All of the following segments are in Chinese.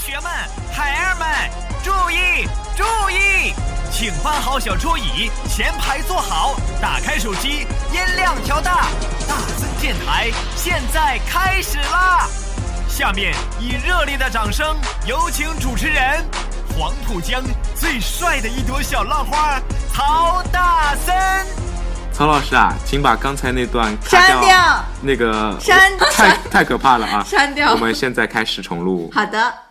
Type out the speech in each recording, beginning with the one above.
学们、孩儿们，注意注意，请搬好小桌椅，前排坐好，打开手机，音量调大。大森电台现在开始啦！下面以热烈的掌声，有请主持人黄浦江最帅的一朵小浪花曹大森。曹老师啊，请把刚才那段删掉，那个删太太可怕了啊！删掉我们现在开始重录。好的。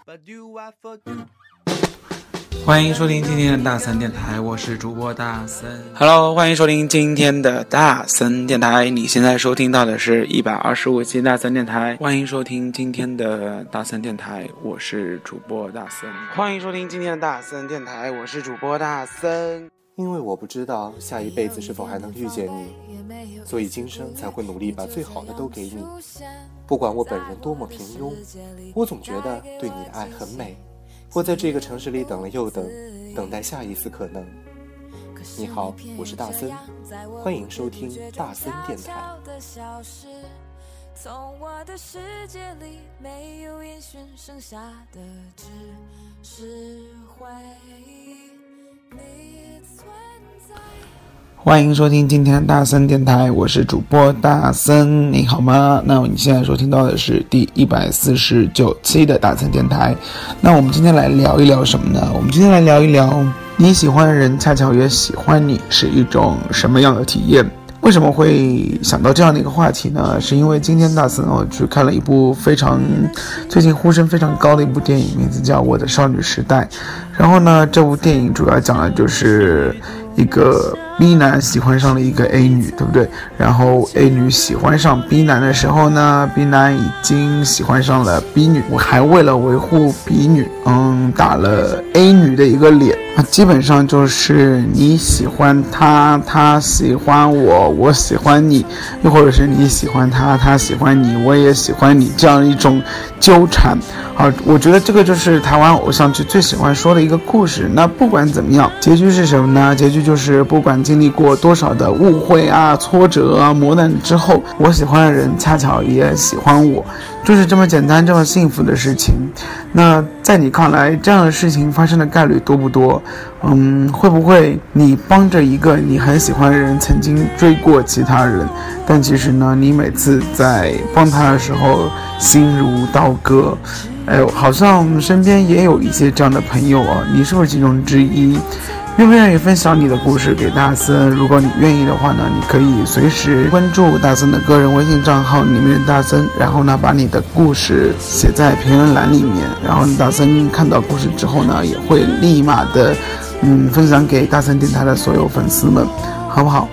欢迎收听今天的大森电台，我是主播大森。Hello，欢迎收听今天的大森电台。你现在收听到的是一百二十五期大森电台。欢迎收听今天的大森电台，我是主播大森。欢迎收听今天的大森电台，我是主播大森。因为我不知道下一辈子是否还能遇见你，所以今生才会努力把最好的都给你。不管我本人多么平庸，我总觉得对你的爱很美。我在这个城市里等了又等，等待下一次可能。你好，我是大森，欢迎收听大森电台。从我的世界里没有音讯，剩下的只是回忆。欢迎收听今天大森电台，我是主播大森，你好吗？那你现在收听到的是第一百四十九期的大森电台。那我们今天来聊一聊什么呢？我们今天来聊一聊你喜欢的人恰巧也喜欢你是一种什么样的体验？为什么会想到这样的一个话题呢？是因为今天大森我去看了一部非常最近呼声非常高的一部电影，名字叫《我的少女时代》。然后呢，这部电影主要讲的就是一个。B 男喜欢上了一个 A 女，对不对？然后 A 女喜欢上 B 男的时候呢，B 男已经喜欢上了 B 女，我还为了维护 B 女，嗯，打了 A 女的一个脸。基本上就是你喜欢他，他喜欢我，我喜欢你，又或者是你喜欢他，他喜欢你，我也喜欢你，这样一种纠缠。好，我觉得这个就是台湾偶像剧最喜欢说的一个故事。那不管怎么样，结局是什么呢？结局就是不管经历过多少的误会啊、挫折啊、磨难之后，我喜欢的人恰巧也喜欢我。就是这么简单，这么幸福的事情。那在你看来，这样的事情发生的概率多不多？嗯，会不会你帮着一个你很喜欢的人曾经追过其他人，但其实呢，你每次在帮他的时候心如刀割？哎呦，好像身边也有一些这样的朋友啊，你是不是其中之一？愿不愿意分享你的故事给大森？如果你愿意的话呢，你可以随时关注大森的个人微信账号里面的大森，然后呢，把你的故事写在评论栏里面，然后大森看到故事之后呢，也会立马的，嗯，分享给大森电台的所有粉丝们，好不好？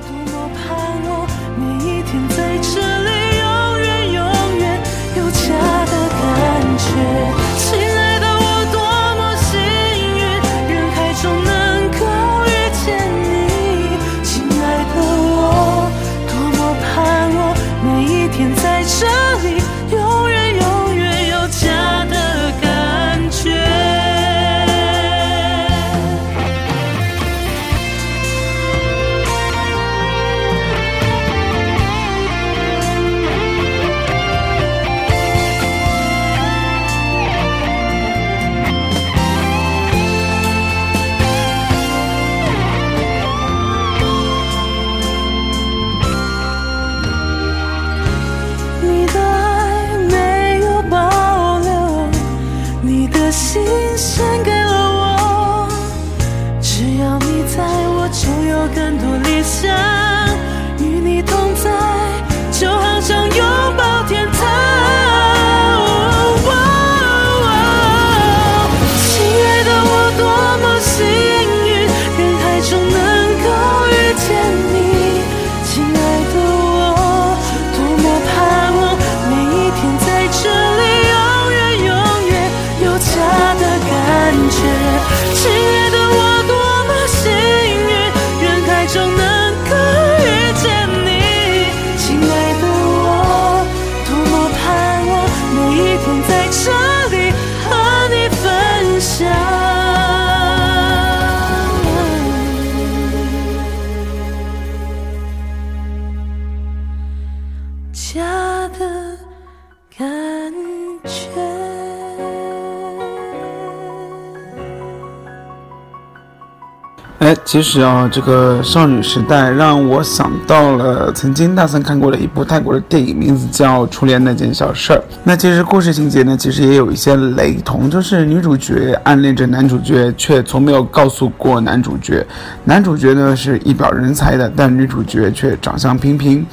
哎，其实啊，这个少女时代让我想到了曾经大森看过的一部泰国的电影，名字叫《初恋那件小事儿》。那其实故事情节呢，其实也有一些雷同，就是女主角暗恋着男主角，却从没有告诉过男主角。男主角呢是一表人才的，但女主角却长相平平。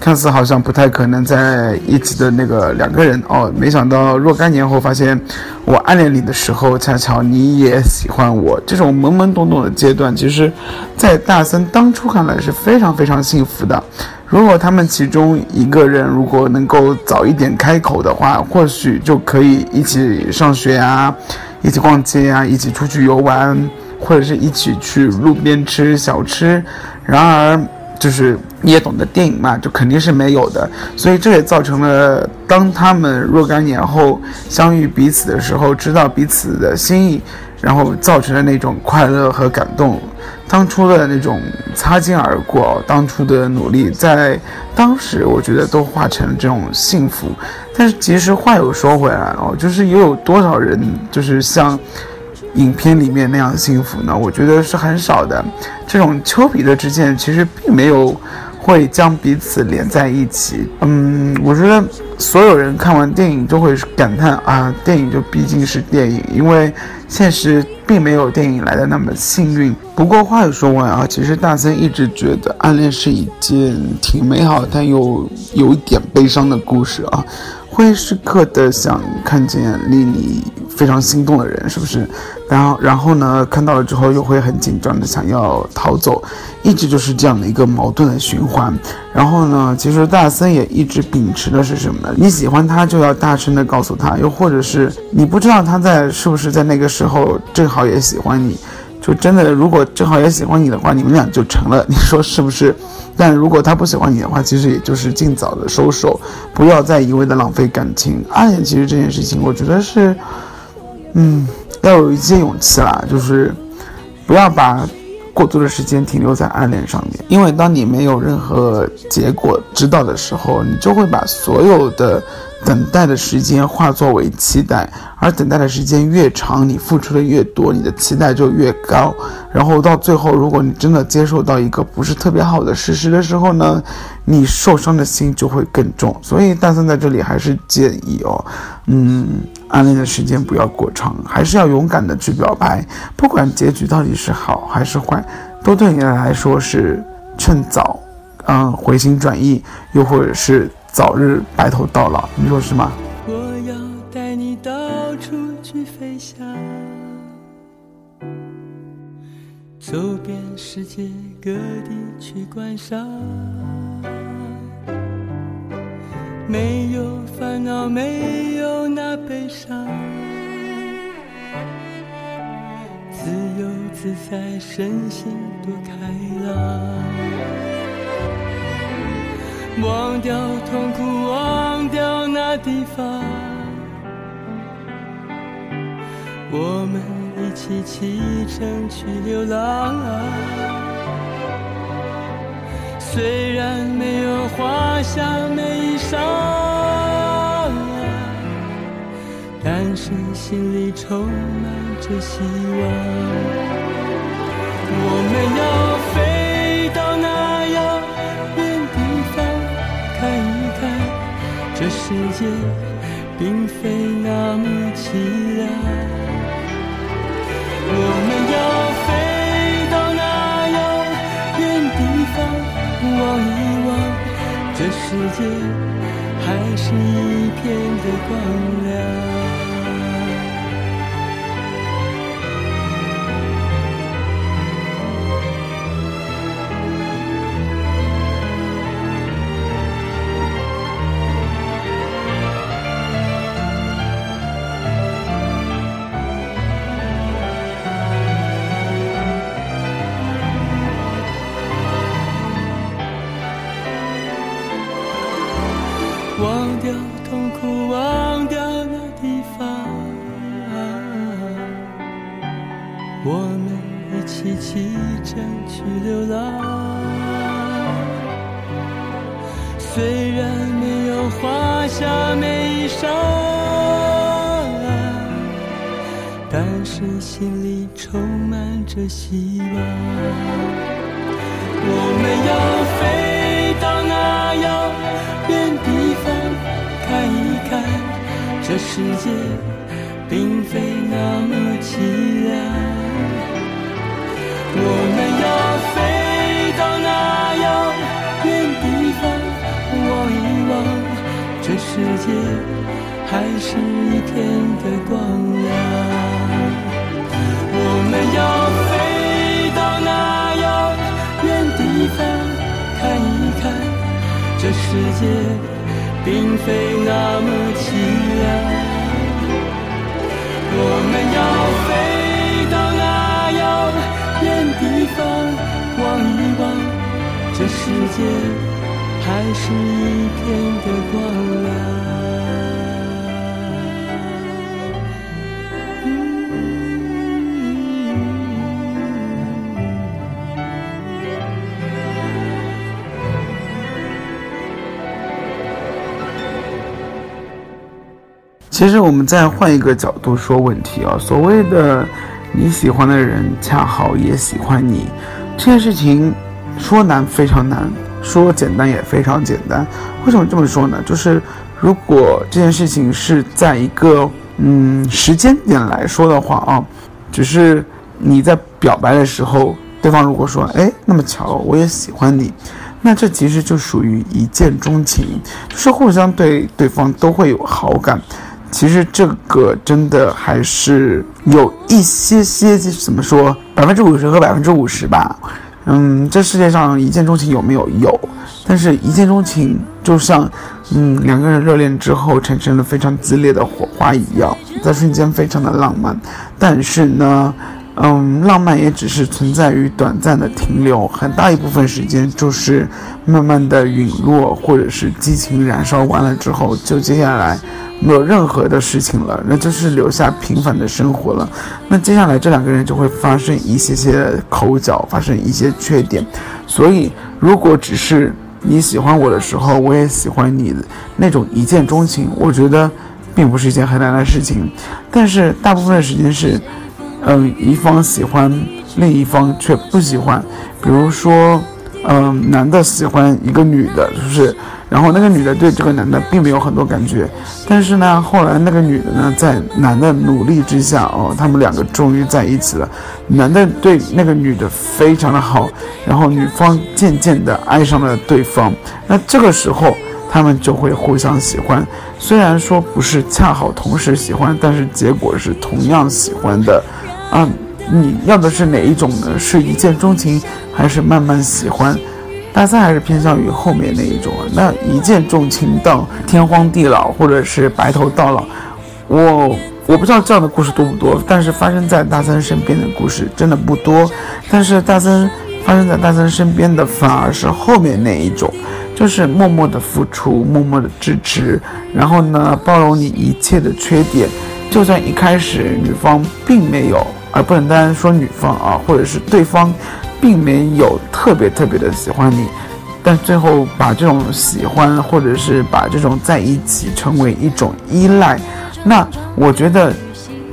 看似好像不太可能在一起的那个两个人哦，没想到若干年后发现，我暗恋你的时候，恰巧你也喜欢我。这种懵懵懂懂的阶段，其实，在大森当初看来是非常非常幸福的。如果他们其中一个人如果能够早一点开口的话，或许就可以一起上学啊，一起逛街啊，一起出去游玩，或者是一起去路边吃小吃。然而。就是你也懂得电影嘛，就肯定是没有的，所以这也造成了当他们若干年后相遇彼此的时候，知道彼此的心意，然后造成了那种快乐和感动。当初的那种擦肩而过，当初的努力，在当时我觉得都化成了这种幸福。但是其实话又说回来哦，就是又有多少人就是像。影片里面那样幸福呢？我觉得是很少的。这种丘比特之箭其实并没有会将彼此连在一起。嗯，我觉得所有人看完电影都会感叹啊，电影就毕竟是电影，因为现实并没有电影来的那么幸运。不过话又说完啊，其实大森一直觉得暗恋是一件挺美好但又有一点悲伤的故事啊，会时刻的想看见令你非常心动的人，是不是？然后，然后呢？看到了之后又会很紧张的想要逃走，一直就是这样的一个矛盾的循环。然后呢，其实大森也一直秉持的是什么呢？你喜欢他就要大声的告诉他，又或者是你不知道他在是不是在那个时候正好也喜欢你，就真的如果正好也喜欢你的话，你们俩就成了，你说是不是？但如果他不喜欢你的话，其实也就是尽早的收手，不要再一味的浪费感情。暗恋其实这件事情，我觉得是，嗯。要有一些勇气啦，就是不要把过多的时间停留在暗恋上面，因为当你没有任何结果知道的时候，你就会把所有的。等待的时间化作为期待，而等待的时间越长，你付出的越多，你的期待就越高。然后到最后，如果你真的接受到一个不是特别好的事实的时候呢，你受伤的心就会更重。所以大森在这里还是建议哦，嗯，暗恋的时间不要过长，还是要勇敢的去表白，不管结局到底是好还是坏，都对你来说是趁早，嗯，回心转意，又或者是。早日白头到老，你说是吗？我要带你到处去飞翔，走遍世界各地去观赏，没有烦恼，没有那悲伤，自由自在，身心多开朗。忘掉痛苦，忘掉那地方，我们一起启程去流浪。虽然没有华厦美衣裳，但是心里充满着希望。我们要世界并非那么凄凉，我们要飞到那遥远地方，望一望，这世界还是一片的光亮。忘掉痛苦忘掉那地方我们一起启程去流浪虽然没有华夏美衣裳但是心里充满着希望我们要飞到那遥这世界并非那么凄凉。我们要飞到那遥远地方望一望，这世界还是一片的光亮。我们要飞到那遥远地方看一看，这世界并非那么凄凉。我们要飞到那遥远地方望一望，这世界还是一片的光亮。其实我们再换一个角度说问题啊，所谓的你喜欢的人恰好也喜欢你，这件事情说难非常难，说简单也非常简单。为什么这么说呢？就是如果这件事情是在一个嗯时间点来说的话啊，只是你在表白的时候，对方如果说哎那么巧我也喜欢你，那这其实就属于一见钟情，就是互相对对方都会有好感。其实这个真的还是有一些些就是怎么说，百分之五十和百分之五十吧。嗯，这世界上一见钟情有没有？有，但是一见钟情就像嗯两个人热恋之后产生了非常激烈的火花一样，在瞬间非常的浪漫。但是呢，嗯，浪漫也只是存在于短暂的停留，很大一部分时间就是慢慢的陨落，或者是激情燃烧完了之后，就接下来。没有任何的事情了，那就是留下平凡的生活了。那接下来这两个人就会发生一些些口角，发生一些缺点。所以，如果只是你喜欢我的时候，我也喜欢你那种一见钟情，我觉得并不是一件很难的事情。但是大部分的时间是，嗯，一方喜欢，另一方却不喜欢。比如说，嗯，男的喜欢一个女的，就是。然后那个女的对这个男的并没有很多感觉，但是呢，后来那个女的呢，在男的努力之下，哦，他们两个终于在一起了。男的对那个女的非常的好，然后女方渐渐的爱上了对方。那这个时候，他们就会互相喜欢。虽然说不是恰好同时喜欢，但是结果是同样喜欢的。啊，你要的是哪一种呢？是一见钟情，还是慢慢喜欢？大三还是偏向于后面那一种啊，那一见钟情到天荒地老，或者是白头到老，我我不知道这样的故事多不多，但是发生在大三身边的故事真的不多。但是大三发生在大三身边的反而是后面那一种，就是默默的付出，默默的支持，然后呢包容你一切的缺点，就算一开始女方并没有，而不能单单说女方啊，或者是对方。并没有特别特别的喜欢你，但最后把这种喜欢，或者是把这种在一起成为一种依赖，那我觉得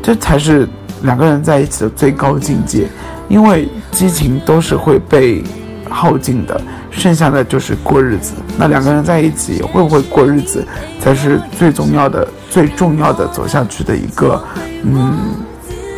这才是两个人在一起的最高境界。因为激情都是会被耗尽的，剩下的就是过日子。那两个人在一起会不会过日子，才是最重要的、最重要的走下去的一个嗯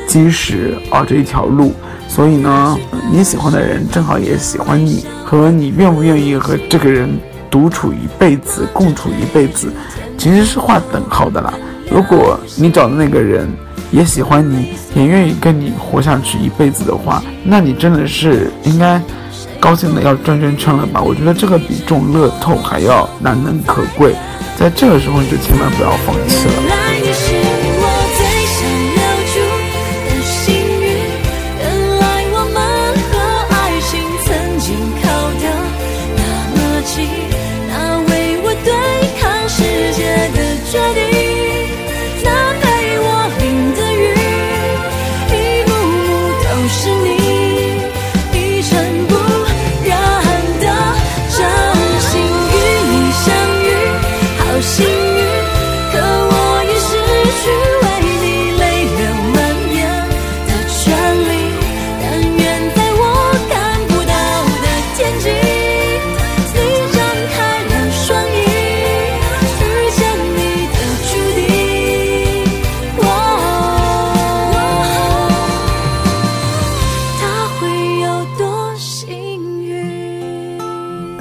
基石啊，这一条路。所以呢，你喜欢的人正好也喜欢你，和你愿不愿意和这个人独处一辈子、共处一辈子，其实是划等号的啦。如果你找的那个人也喜欢你，也愿意跟你活下去一辈子的话，那你真的是应该高兴的要转圈圈了吧？我觉得这个比中乐透还要难能可贵，在这个时候你就千万不要放弃了。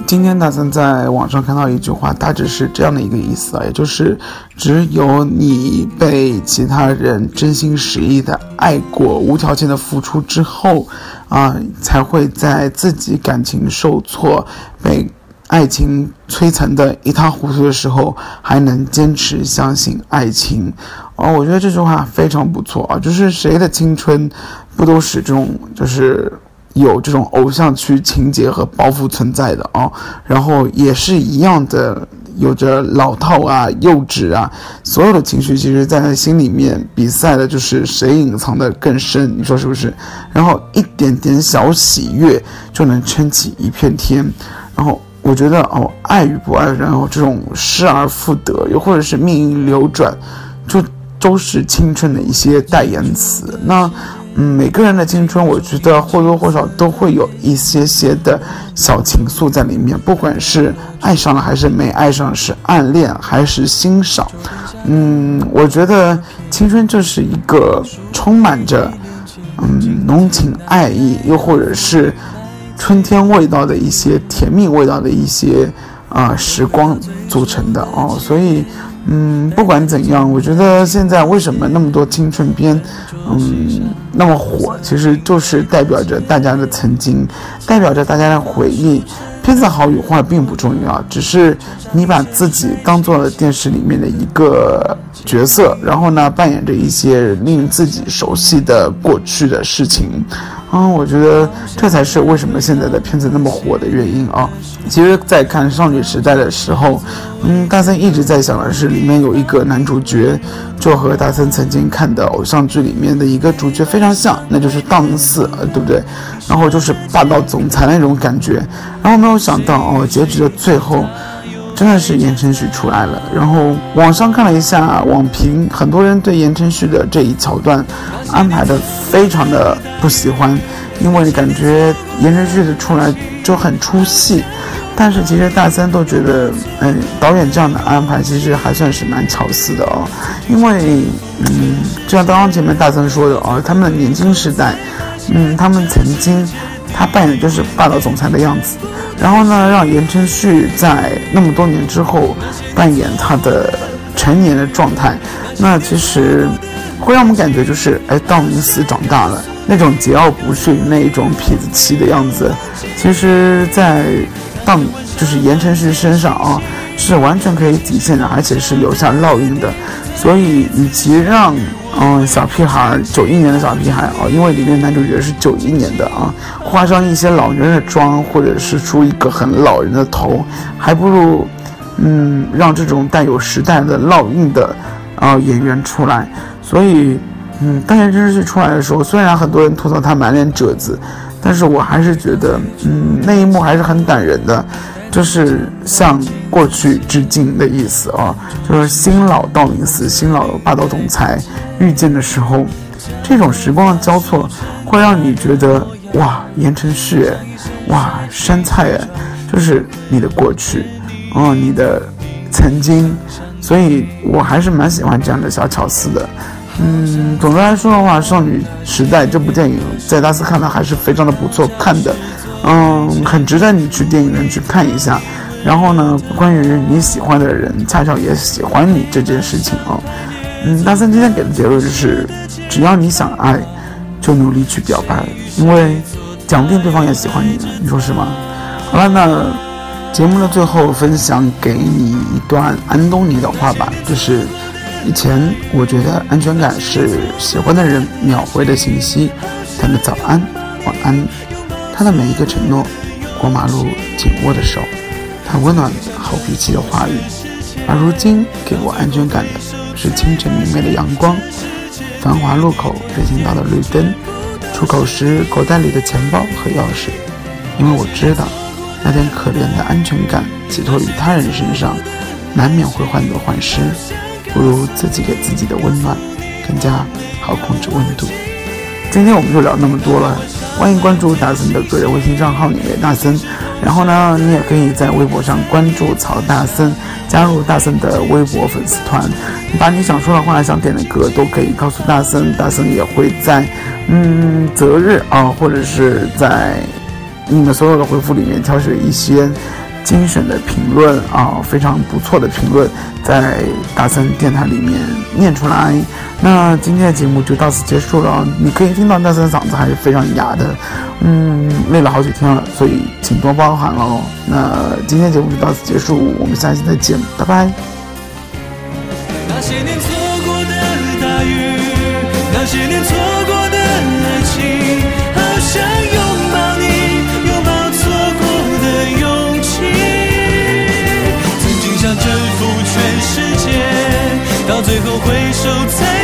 今天大森在网上看到一句话，大致是这样的一个意思啊，也就是只有你被其他人真心实意的爱过，无条件的付出之后，啊，才会在自己感情受挫、被爱情摧残的一塌糊涂的时候，还能坚持相信爱情。哦，我觉得这句话非常不错啊，就是谁的青春，不都是这种，就是。有这种偶像剧情节和包袱存在的啊，然后也是一样的，有着老套啊、幼稚啊，所有的情绪其实，在心里面比赛的就是谁隐藏的更深，你说是不是？然后一点点小喜悦就能撑起一片天，然后我觉得哦，爱与不爱，然后这种失而复得，又或者是命运流转，就都是青春的一些代言词。那。嗯，每个人的青春，我觉得或多或少都会有一些些的小情愫在里面，不管是爱上了还是没爱上，是暗恋还是欣赏。嗯，我觉得青春就是一个充满着嗯浓情爱意，又或者是春天味道的一些甜蜜味道的一些啊时光组成的哦，所以。嗯，不管怎样，我觉得现在为什么那么多青春片，嗯，那么火，其实就是代表着大家的曾经，代表着大家的回忆。片子好与坏并不重要，只是你把自己当做了电视里面的一个角色，然后呢，扮演着一些令自己熟悉的过去的事情。嗯，我觉得这才是为什么现在的片子那么火的原因啊。其实，在看《少女时代》的时候，嗯，大森一直在想的是，里面有一个男主角，就和大森曾经看的偶像剧里面的一个主角非常像，那就是道明寺，对不对？然后就是霸道总裁那种感觉。然后没有想到，哦，结局的最后，真的是言承旭出来了。然后网上看了一下网评，很多人对言承旭的这一桥段安排的非常的不喜欢，因为感觉言承旭的出来就很出戏。但是其实大三都觉得，嗯，导演这样的安排其实还算是蛮巧思的哦，因为，嗯，就像刚刚前面大三说的哦，他们的年轻时代，嗯，他们曾经他扮演就是霸道总裁的样子，然后呢，让言承旭在那么多年之后扮演他的成年的状态，那其实会让我们感觉就是，哎，道明寺长大了，那种桀骜不驯，那一种痞子气的样子，其实，在。到就是言承旭身上啊，是完全可以体现的，而且是留下烙印的。所以，与其让嗯小屁孩九一年的小屁孩啊，因为里面男主角是九一年的啊，化上一些老人的妆，或者是出一个很老人的头，还不如嗯让这种带有时代的烙印的啊演员出来。所以，嗯，当言承旭出来的时候，虽然很多人吐槽他满脸褶子。但是我还是觉得，嗯，那一幕还是很感人的，就是向过去致敬的意思啊，就是新老道明寺、新老霸道总裁遇见的时候，这种时光的交错，会让你觉得哇，言承旭，哇，山菜，就是你的过去，哦，你的曾经，所以我还是蛮喜欢这样的小巧思的。嗯，总的来说的话，《少女时代》这部电影在大四看来还是非常的不错看的，嗯，很值得你去电影院去看一下。然后呢，关于你喜欢的人恰巧也喜欢你这件事情啊，嗯，大三今天给的结论就是，只要你想爱，就努力去表白，因为讲不定对方也喜欢你呢，你说是吗？好了，那节目的最后分享给你一段安东尼的话吧，就是。以前我觉得安全感是喜欢的人秒回的信息，他的早安、晚安，他的每一个承诺，过马路紧握的手，他温暖好脾气的话语。而如今给我安全感的是清晨明媚的阳光，繁华路口人行道的绿灯，出口时口袋里的钱包和钥匙。因为我知道，那点可怜的安全感寄托于他人身上，难免会患得患失。不如自己给自己的温暖更加好控制温度。今天我们就聊那么多了，欢迎关注大森的个人微信账号“纽约大森”，然后呢，你也可以在微博上关注曹大森，加入大森的微博粉丝团，把你想说的话、想点的歌都可以告诉大森，大森也会在嗯择日啊，或者是在你们所有的回复里面挑选一些。精选的评论啊，非常不错的评论，在大森电台里面念出来。那今天的节目就到此结束了。你可以听到大森嗓子还是非常哑的，嗯，累了好几天了，所以请多包涵喽。那今天节目就到此结束，我们下期再见，拜拜。那些年错过的大雨，那些年错后回首才。